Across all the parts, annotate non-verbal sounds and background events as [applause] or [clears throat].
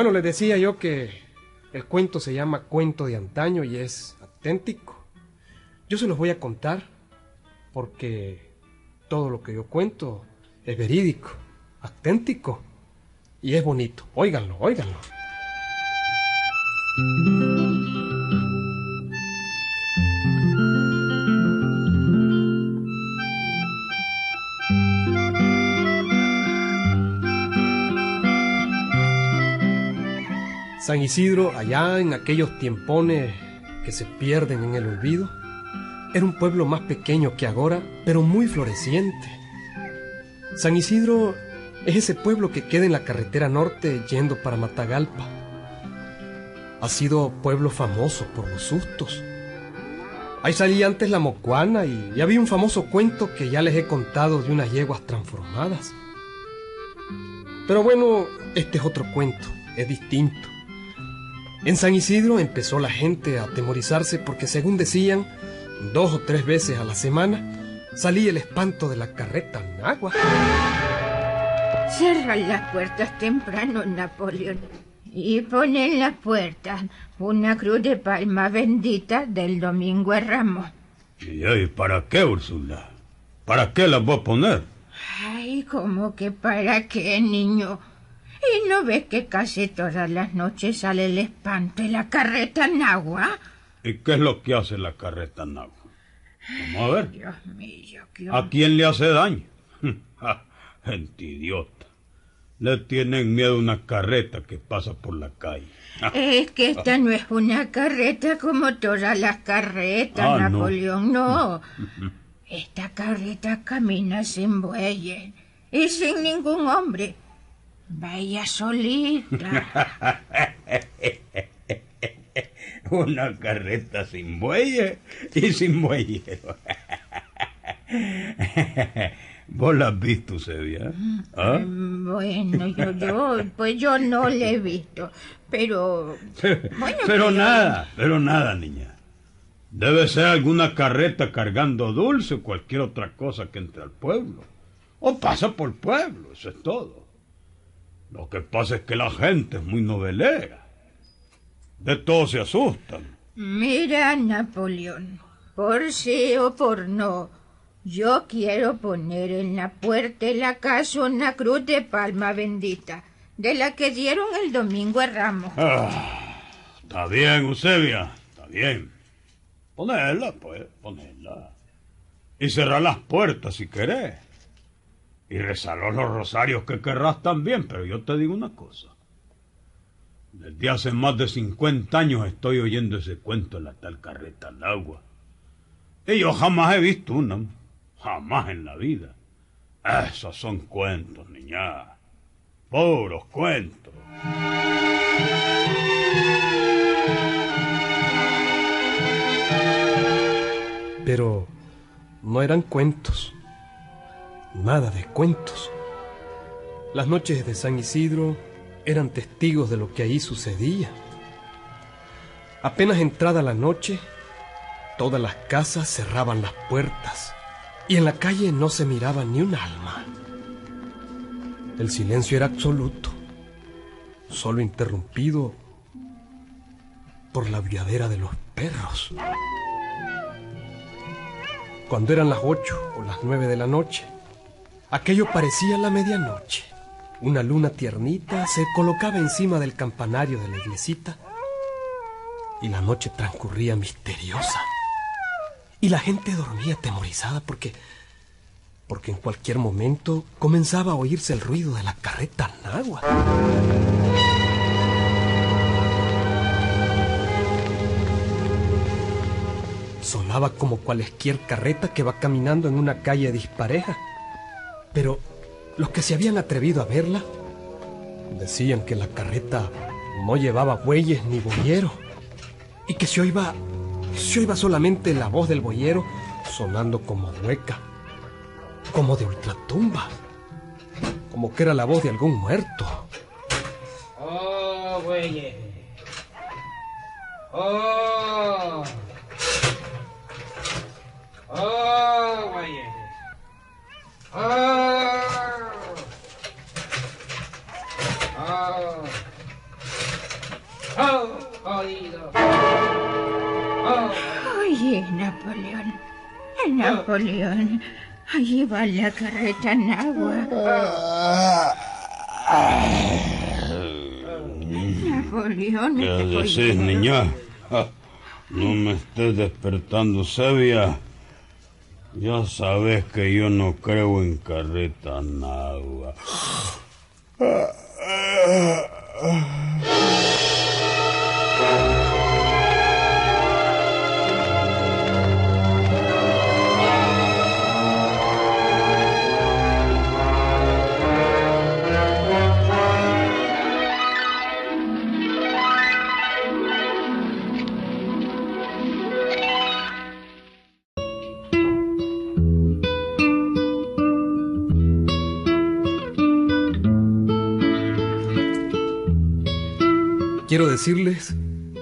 Bueno, les decía yo que el cuento se llama Cuento de Antaño y es auténtico. Yo se los voy a contar porque todo lo que yo cuento es verídico, auténtico y es bonito. Óiganlo, óiganlo. San Isidro, allá en aquellos tiempones que se pierden en el olvido, era un pueblo más pequeño que ahora, pero muy floreciente. San Isidro es ese pueblo que queda en la carretera norte yendo para Matagalpa. Ha sido pueblo famoso por los sustos. Ahí salía antes la mocuana y, y había un famoso cuento que ya les he contado de unas yeguas transformadas. Pero bueno, este es otro cuento, es distinto. En San Isidro empezó la gente a atemorizarse porque según decían, dos o tres veces a la semana salía el espanto de la carreta Nagua. Cierran las puertas temprano, Napoleón. Y ponen las puertas una cruz de palma bendita del domingo de Ramos. ¿Y ay, para qué, Úrsula? ¿Para qué las voy a poner? Ay, ¿cómo que para qué, niño? ¿Y no ves que casi todas las noches sale el espanto y la carreta en agua? ¿Y qué es lo que hace la carreta en agua? Vamos a ver. Dios mío, qué ¿A quién le hace daño? [laughs] Gente idiota. Le tienen miedo a una carreta que pasa por la calle. Es que esta no es una carreta como todas las carretas, Ah, no. Napoleón, no. [laughs] Esta carreta camina sin bueyes y sin ningún hombre. Vaya solita. [laughs] Una carreta sin bueyes y sin bueyero. [laughs] ¿Vos la has visto, Sevilla? ¿Ah? Bueno, yo, yo, [laughs] pues yo no le he visto, pero... Bueno, pero nada, pero nada, niña. Debe ser alguna carreta cargando dulce o cualquier otra cosa que entre al pueblo. O pasa por pueblo, eso es todo. Lo que pasa es que la gente es muy novelera. De todo se asustan. Mira, Napoleón, por sí o por no, yo quiero poner en la puerta de la casa una cruz de palma bendita, de la que dieron el domingo a Ramos. Ah, está bien, Eusebia, está bien. Ponela, pues, ponela. Y cerrar las puertas si querés. Y rezar los rosarios que querrás también, pero yo te digo una cosa. Desde hace más de 50 años estoy oyendo ese cuento de la tal carreta al agua. Y yo jamás he visto una. Jamás en la vida. Esos son cuentos, niña. Puros cuentos. Pero no eran cuentos. Nada de cuentos. Las noches de San Isidro eran testigos de lo que ahí sucedía. Apenas entrada la noche, todas las casas cerraban las puertas y en la calle no se miraba ni un alma. El silencio era absoluto, solo interrumpido por la aulladera de los perros. Cuando eran las ocho o las nueve de la noche, aquello parecía la medianoche. Una luna tiernita se colocaba encima del campanario de la iglesita y la noche transcurría misteriosa. Y la gente dormía atemorizada porque porque en cualquier momento comenzaba a oírse el ruido de la carreta nagua. Sonaba como cualquier carreta que va caminando en una calle dispareja. Pero los que se habían atrevido a verla decían que la carreta no llevaba bueyes ni boyero y que se oía, se oía solamente la voz del boyero sonando como hueca, como de ultratumba, como que era la voz de algún muerto. ¡Oh, güeyes! ¡Oh! ¡Oh, ¡Ah! ¡Ah! ¡Ah! Oye, Napoleón, Napoleón, allí va la carreta en agua. Napoleón, ¿qué este haces, niña? No me estés despertando, sabia. Ya sabes que yo no creo en carreta en Quiero decirles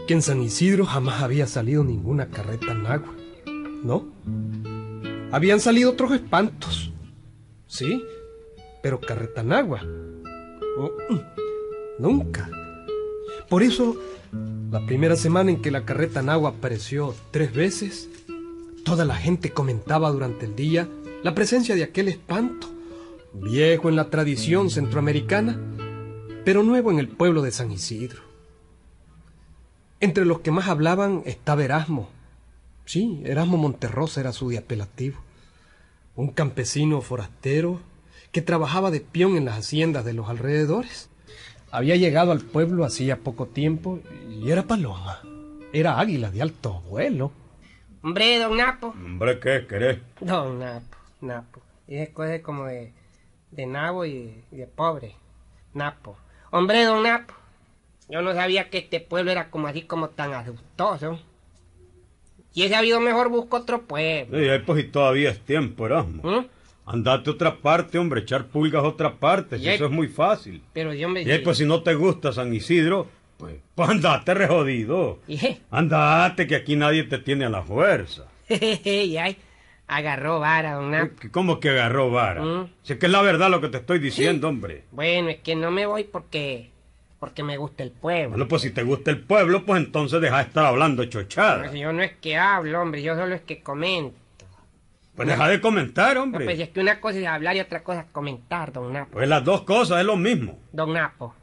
que en San Isidro jamás había salido ninguna carreta en agua. ¿No? Habían salido otros espantos. Sí, pero carreta en agua. Nunca. Por eso, la primera semana en que la carreta en agua apareció tres veces, toda la gente comentaba durante el día la presencia de aquel espanto, viejo en la tradición centroamericana, pero nuevo en el pueblo de San Isidro. Entre los que más hablaban estaba Erasmo. Sí, Erasmo Monterrosa era su apelativo. Un campesino forastero que trabajaba de peón en las haciendas de los alrededores. Había llegado al pueblo hacía poco tiempo y era paloma. Era águila de alto vuelo. Hombre, don Napo. Hombre, ¿qué querés? Don Napo, Napo. Y es cosa como de, de nabo y de, y de pobre. Napo. Hombre, don Napo. Yo no sabía que este pueblo era como así como tan asustoso. Y he sabido mejor busco otro pueblo. Sí, ahí pues y todavía es tiempo, Erasmo. ¿Mm? Andate a otra parte, hombre, echar pulgas a otra parte, si eso es muy fácil. Pero yo me... Y ahí, pues si no te gusta San Isidro, pues, pues andate rejodido. [laughs] Y, Andate, que aquí nadie te tiene a la fuerza. [laughs] y ahí agarró vara, don. ¿Cómo que agarró vara? Mm. Si es que es la verdad lo que te estoy diciendo, hombre. Bueno, es que no me voy porque... Porque me gusta el pueblo. Bueno, pues si te gusta el pueblo, pues entonces deja de estar hablando chochada. No, si yo no es que hablo, hombre, yo solo es que comento. Pues deja de comentar, No, hombre. pues es que una cosa es hablar y otra cosa es comentar, don Napo. Pues las dos cosas es lo mismo. Don Napo.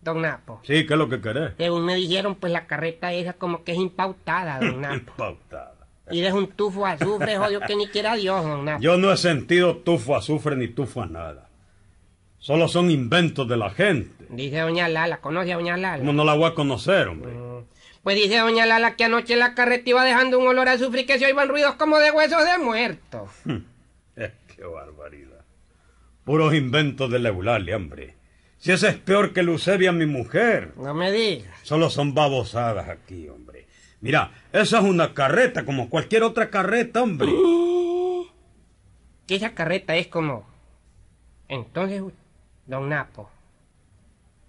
Don Napo. Sí, ¿qué es lo que querés? Según me dijeron, pues la carreta esa como que es impautada, don [laughs] Napo. Pautada. Y es un tufo azufre, jodido, que ni quiera Dios, don Napo. Yo no he sentido tufo azufre ni tufo a nada. Solo son inventos de la gente. Dice doña Lala, ¿conoce a doña Lala? ¿Cómo no la voy a conocer, hombre? Mm. Pues dice doña Lala que anoche la carreta iba dejando un olor a azufre y que se oían ruidos como de huesos de muertos. [laughs] Eh, qué barbaridad. Puros inventos de la Eulalia, hombre. Si esa es peor que Lucebia, mi mujer. No me digas. Solo son babosadas aquí, hombre. Mira, esa es una carreta como cualquier otra carreta, hombre. [gasps] Esa carreta es como... Entonces, don Napo.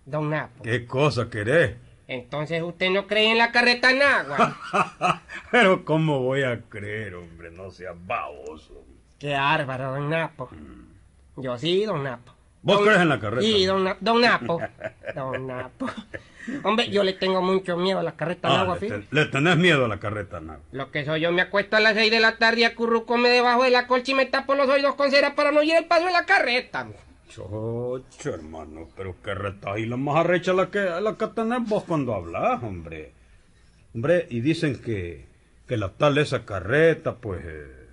Don Napo. ¿Qué cosa querés? Entonces usted no cree en la carreta en agua. [laughs] Pero ¿cómo voy a creer, hombre? No seas baboso. Qué bárbaro, don Napo. Yo sí, don Napo. ¿Vos Don- crees en la carreta? Sí, don, Na- don Napo. Don Napo. [laughs] Hombre, yo le tengo mucho miedo a la carreta en Ah, agua, le, ten- le tenés miedo a la carreta, no. Lo que soy yo, me acuesto a las seis de la tarde y acurrucome debajo de la colcha y me tapo los oídos con cera para no oír el paso de la carreta. Chocho, hermano, pero qué retaíla más arrecha la que, la que tenés vos cuando hablas, hombre. Hombre, y dicen que, que la tal esa carreta, pues, eh,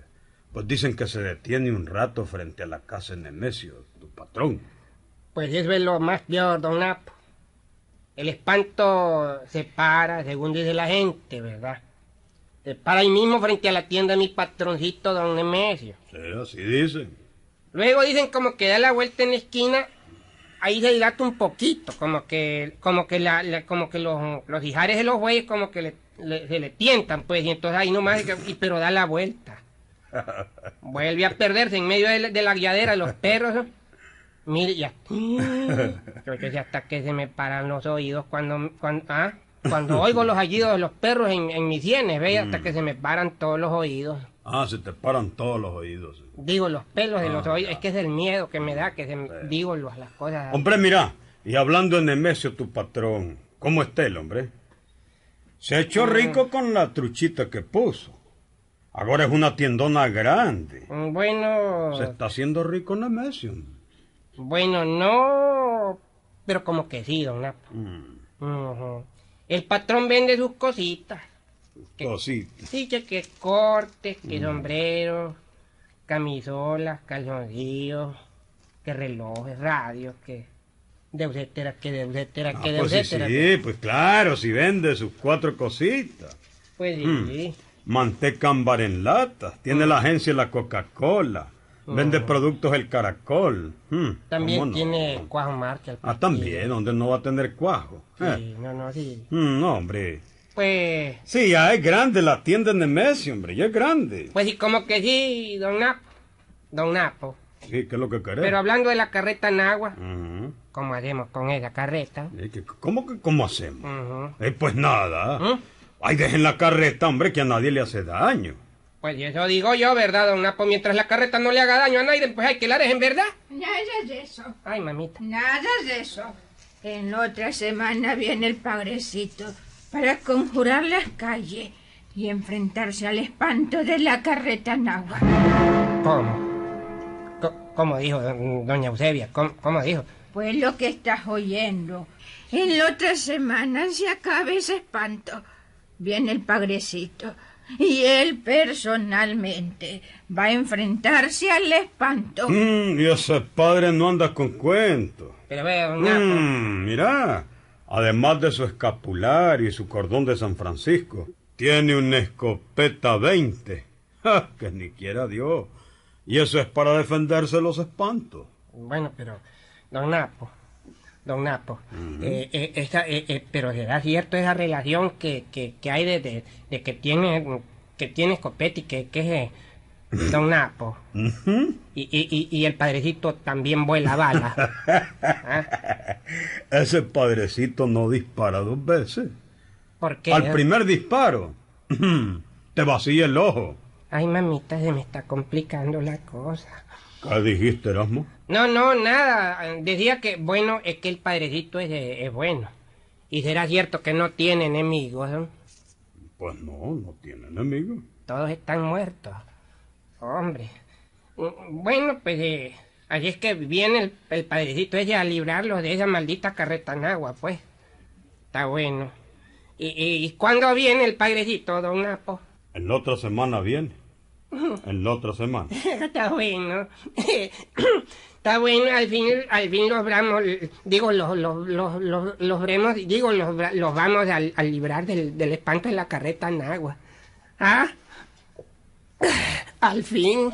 pues dicen que se detiene un rato frente a la casa de Nemesio, tu patrón. Pues eso es lo más peor, don Napo. El espanto se para, según dice la gente, ¿verdad? Se para ahí mismo frente a la tienda de mi patroncito, don Nemesio. Sí, así dicen. Luego dicen como que da la vuelta en la esquina, ahí se dilata un poquito, como que, como que la, la- como que los, los ijares de los bueyes como que le, le- se le tientan, pues, y entonces ahí nomás, y- pero da la vuelta. [laughs] Vuelve a perderse en medio de la, de la guiadera de los perros. ¿no? Mire, ya. Yo que hasta que se me paran los oídos cuando, cuando, ah, cuando oigo los [laughs] aullidos de los perros en, en mis sienes, ¿ve? Hasta que se me paran todos los oídos. Ah, se te paran todos los oídos. sí. Digo, los pelos de los Ah, oídos. Es que es el miedo que me da, que se me, digo los- las cosas. Hombre, mira, y hablando de Nemesio, tu patrón, ¿cómo está el hombre? Se ha hecho rico con la truchita que puso. Ahora es una tiendona grande. Mm, Bueno, Se está haciendo rico Nemesio. bueno, no, pero como que sí, don Napo. Mm. El patrón vende sus cositas. ¿Qué? Cosita. Sí, que, que cortes, que sombreros, camisolas, calzoncillos, que relojes, radios, que deutetera, que deutetera, Ah, que pues sí, deutetera. sí, pues claro, si vende sus cuatro cositas. Pues sí, Mm. sí. Manteca ámbar en lata. Tiene la agencia la Coca-Cola. Vende productos el Caracol. Mm, También tiene cuajo marcha. Ah, también, donde no va a tener cuajo. Eh. Sí, no, no, sí. Mm, no, hombre. Pues, Sí, ya es grande la tienda en Nemesio, hombre, ya es grande. pues sí, como que sí, don Napo. Don Napo. Sí, ¿qué es lo que querés? Pero hablando de la carreta en agua, Ujú. ¿cómo haremos con esa carreta? Eh, ¿Cómo que cómo hacemos? Eh, pues nada. ¿Mm? Ay, dejen la carreta, hombre, que a nadie le hace daño. Pues eso digo yo, ¿verdad, don Napo? Mientras la carreta no le haga daño a nadie, pues hay que la dejen, ¿verdad? Nada de eso. Ay, mamita. Nada de eso. En otra semana viene el padrecito para conjurar las calles y enfrentarse al espanto de la carreta nagua. ¿Cómo? ¿Cómo dijo do- doña Eusebia? ¿Cómo, cómo dijo? Pues lo que estás oyendo. En la otra semana se acaba ese espanto. Viene el padrecito y él personalmente va a enfrentarse al espanto. Mm, y ese padre no anda con cuentos. Pero Napo. Mm, mira, además de su escapulario y su cordón de San Francisco, tiene una escopeta 20. [laughs] ¡Ja! Que ni quiera Dios. Y eso es para defenderse de los espantos. Bueno, pero, don Napo, don Napo, eh, eh, esa, eh, eh, pero será cierto esa relación que, que, que hay de, de, de que tiene que tiene escopeta y que, que es don Napo. Y, y, y, y el padrecito también vuela bala. [laughs] ¿Ah? Ese padrecito no dispara dos veces. ¿Por qué? Al primer disparo, [clears throat] te vacía el ojo. Ay, mamita, se me está complicando la cosa. ¿Qué dijiste, Erasmo? No, no, nada. Decía que, bueno, es que el padrecito es, es bueno. Y será cierto que no tiene enemigos. Pues no, no tiene enemigo. Todos están muertos. Hombre. Bueno, pues eh, así es que viene el, el padrecito ese a librarlos de esa maldita carreta en agua, pues. Está bueno. ¿Y, y, y cuándo viene el padrecito, don Napo? En la otra semana viene. [laughs] En la otra semana. [laughs] Está bueno. [coughs] Está bueno, al fin, al fin los bramos, digo, los, los, los, los, los bremos, digo, los, los vamos a, a librar del, del espanto de la carreta en agua. ¿Ah? Al fin.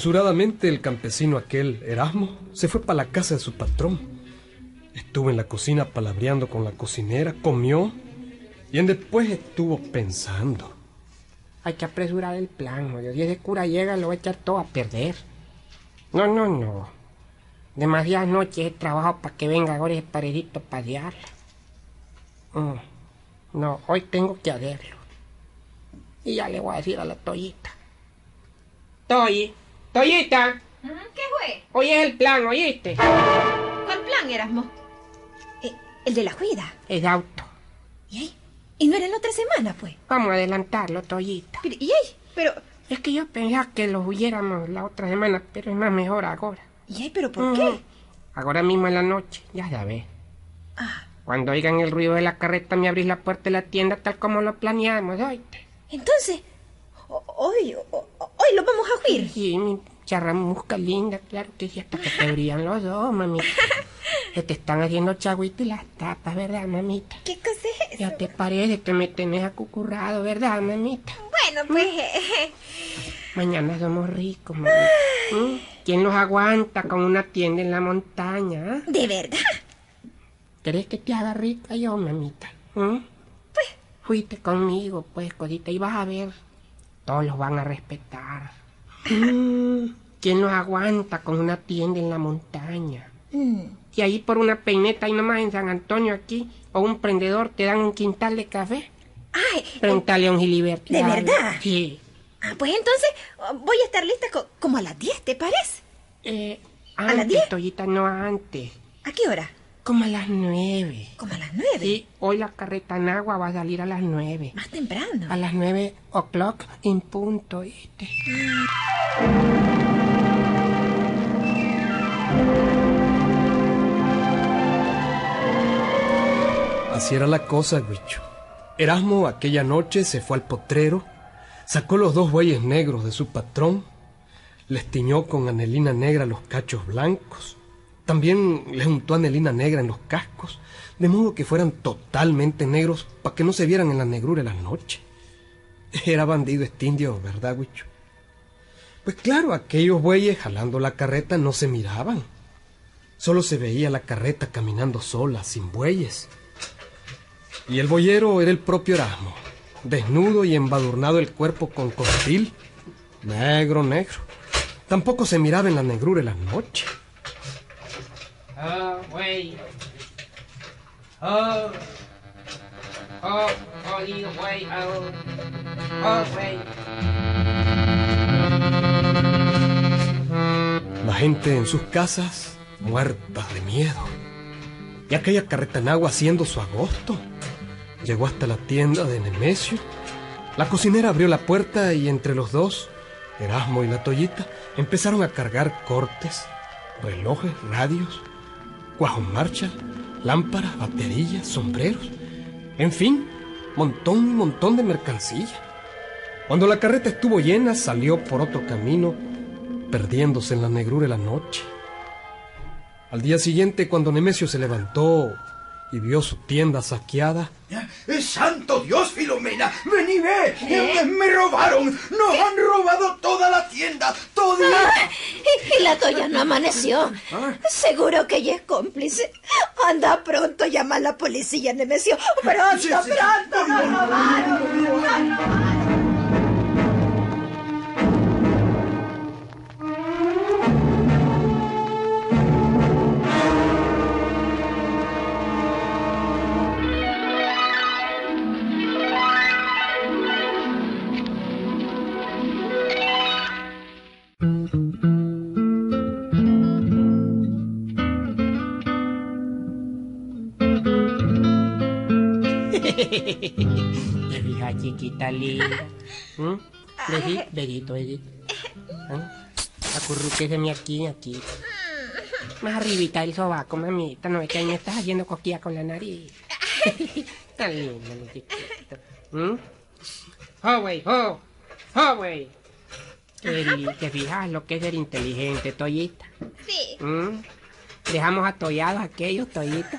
Apresuradamente el campesino aquel, Erasmo, se fue para la casa de su patrón. Estuvo en la cocina palabreando con la cocinera, comió y en después estuvo pensando. Hay que apresurar el plan, oye. Si ese cura llega, lo va a echar todo a perder. No, no, no. Demasiadas noches he trabajado para que venga ahora ese paredito a pasearla. Mm. No, hoy tengo que hacerlo. Y ya le voy a decir a la Toyita. Toyi, Toyita, ¿Qué fue? hoy es el plan, ¿oíste? ¿Cuál plan, Erasmo? Eh, el de la cuida. El auto. ¿Y ahí? ¿Y no era la otra semana, pues? Vamos a adelantarlo, Toyita. Pero, ¿Y ahí? Pero, Es que yo pensaba que lo huyéramos la otra semana, pero es más mejor ahora. ¿y ahí? ¿Pero por Ujú. qué? Ahora mismo en la noche, ya sabes. Ah, Cuando oigan el ruido de la carreta, me abrís la puerta de la tienda tal como lo planeamos, oíste. entonces, hoy, ho- hoy lo vamos a huir. Sí, mi charramusca linda, claro que sí, hasta que te brillan los ojos, mamita. [laughs] Se te están haciendo chagüito y las tapas, ¿verdad, mamita? ¿Qué cosa es eso? Ya te parece que me tenés acucurrado, ¿verdad, mamita? Bueno, pues, eh, Mañana somos ricos, mamita. ¿Mm? ¿Quién nos aguanta con una tienda en la montaña? ah? ¿de verdad? ¿Querés que te haga rica yo, mamita? ¿Mm? Pues, fuiste conmigo, pues, cosita, y vas a ver. Todos los van a respetar. Mm, ¿Quién nos aguanta con una tienda en la montaña? Mm. Y ahí por una peineta ahí nomás en San Antonio aquí, o un prendedor te dan un quintal de café. Ay, Pregúntale a un Giliberto. ¿De verdad? Sí. ah, pues entonces oh, voy a estar lista co- como a las 10, ¿te parece? Eh, ¿A las antes, diez? Toyita, no antes. ¿A qué hora? Como a las nueve. Como a las 9. Sí, hoy la carreta en agua va a salir a las nueve. Más temprano. A las nueve o'clock en punto, ¿viste? Así era la cosa, Huicho. Erasmo aquella noche se fue al potrero, sacó los dos bueyes negros de su patrón, les tiñó con anelina negra los cachos blancos, también les untó anelina negra en los cascos, de modo que fueran totalmente negros para que no se vieran en la negrura de la noche. [laughs] Era bandido este indio, ¿verdad, Huicho? Pues claro, aquellos bueyes jalando la carreta no se miraban. Solo se veía la carreta caminando sola, sin bueyes. Y el boyero era el propio Erasmo, desnudo y embadurnado el cuerpo con cortil, negro, negro. Tampoco se miraba en la negrura de la noche. Oh. Oh. Oh, jodido, güey. Oh. Oh, güey. La gente en sus casas muerta de miedo. Y aquella carreta en agua haciendo su agosto. Llegó hasta la tienda de Nemesio. La cocinera abrió la puerta y entre los dos, Erasmo y la Tollita, empezaron a cargar cortes, relojes, radios, cuajos Marshall, lámparas, baterías, sombreros. En fin, montón y montón de mercancía. Cuando la carreta estuvo llena, salió por otro camino, perdiéndose en la negrura de la noche. Al día siguiente, cuando Nemesio se levantó y vio su tienda saqueada, ¡Eh, ¡Santo Dios, Filomena! ¡Ven y ve! Eh, ¡Me robaron! ¡Nos han robado toda la tienda! ¡Todita! Y, y la Toya no amaneció. Seguro que ella es cómplice. Anda pronto, llama a la policía, Nemesio. Pronto, Sí, sí, sí. pronto. nos robaron. [laughs] Te fijas, chiquita linda. ¿Mm? Beji- Besito, besito. ¿Ah? Acurrúqueseme aquí, aquí. Más arribita del sobaco, mamita. No es que ahí me estás haciendo cosquilla con la nariz. [laughs] Tan linda, mi chiquito. ¿Mm? Oh, güey, oh. Oh, güey. El- ¿Te fijas lo que es ser inteligente, Toyita? Sí. ¿Mm? Dejamos atollados aquellos Toyita. [laughs]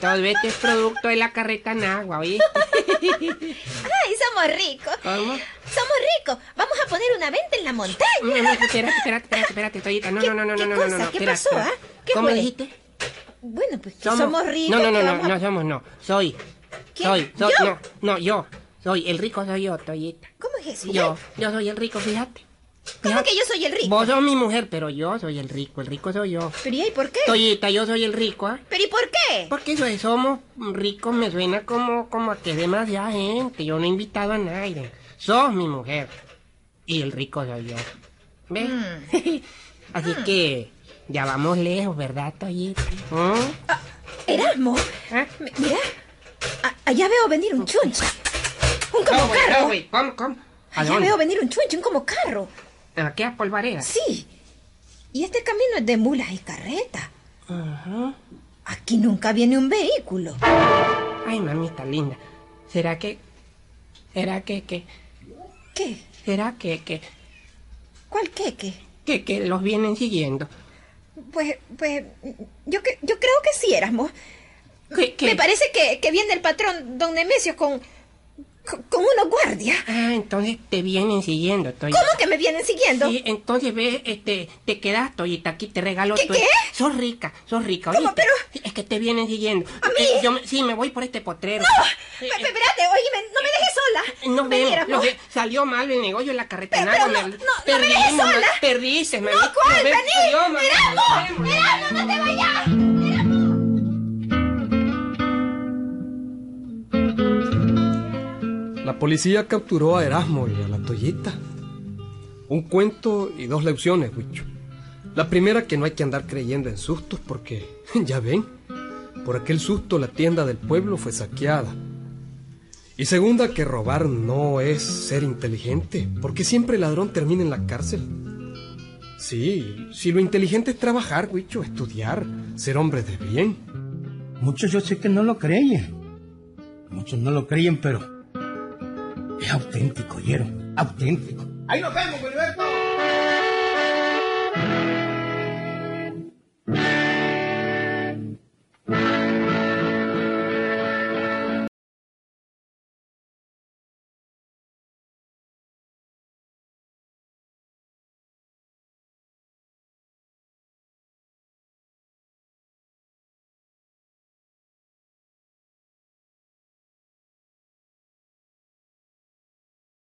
Todo este es producto de la carreta en agua, ¿oíste? [laughs] Ay, somos ricos. ¿Cómo? Somos ricos. Vamos a poner una venta en la montaña. No, no, espérate, espérate, espérate, espérate, Toyita. No, ¿Qué- no, no, no, no, no, no, no, ¿Qué espera, pasó, ah? ¿Qué ¿Cómo fue? dijiste? Bueno, pues que somos, ricos. No, no, no, no, a- no somos, no. Soy. ¿Qué? Soy, soy, ¿Yo? no, no, yo. Soy, el rico soy yo, Toyita. ¿Cómo es eso? Yo, yo soy el rico, fíjate. ¿Cómo que yo soy el rico? Vos sos mi mujer, pero yo soy el rico, el rico soy yo. Pero ¿y por qué? Toyita, yo soy el rico, ¿ah? ¿Pero y por qué? Porque eso de somos ricos me suena como, como a que es demasiada gente. Yo no he invitado a nadie. Sos mi mujer. Y el rico soy yo. ¿Ves? Mm. [laughs] Así que ya vamos lejos, ¿verdad, Toyita? ¿Mm? Erasmo, ¿Eh? mira, allá veo venir un chunche. Un como carro. ¿Cómo, cómo? ¿A Allá veo venir un chunche, un como carro. ¿A qué polvareda? Sí. Y este camino es de mulas y carretas. Ajá. Aquí nunca viene un vehículo. Ay, mamita linda. ¿Será que... ¿Será que, que... ¿Qué? ¿Será que, que... ¿Cuál qué, qué? que, que los vienen siguiendo? Pues, pues, yo, que- yo creo que sí, Erasmo. ¿Qué, qué? Me parece que, que viene el patrón, don Nemesio, con, con, unos guardias. Ah, entonces te vienen siguiendo, estoy... ¿Cómo que me vienen siguiendo? Sí, entonces ve, este, te quedas, Toyita, aquí te regalo ¿Qué, qué? Sos rica, sos rica, ¿Cómo? Pero- Sí, Es que te vienen siguiendo. ¿A mí? Eh, yo me- sí, me voy por este potrero. Pe- pe- Espérate, oíme, no me dejes sola. Vení, vemos. Salió mal el negocio en la carretera. Pero no, no, no me dejes sola. Perdiste, No, ¿cuál? Vení. No te La policía capturó a Erasmo y a la Toyita. Un cuento y dos lecciones, Huicho. La primera que no hay que andar creyendo en sustos porque, [laughs] ya ven, por aquel susto la tienda del pueblo fue saqueada. Y segunda que robar no es ser inteligente, porque siempre el ladrón termina en la cárcel. Sí, si lo inteligente es trabajar, Huicho, estudiar, ser hombre de bien. Muchos yo sé que no lo creyen. Muchos no lo creyen, pero es auténtico, ¿oyeron? Auténtico. Ahí nos vemos, Gilberto.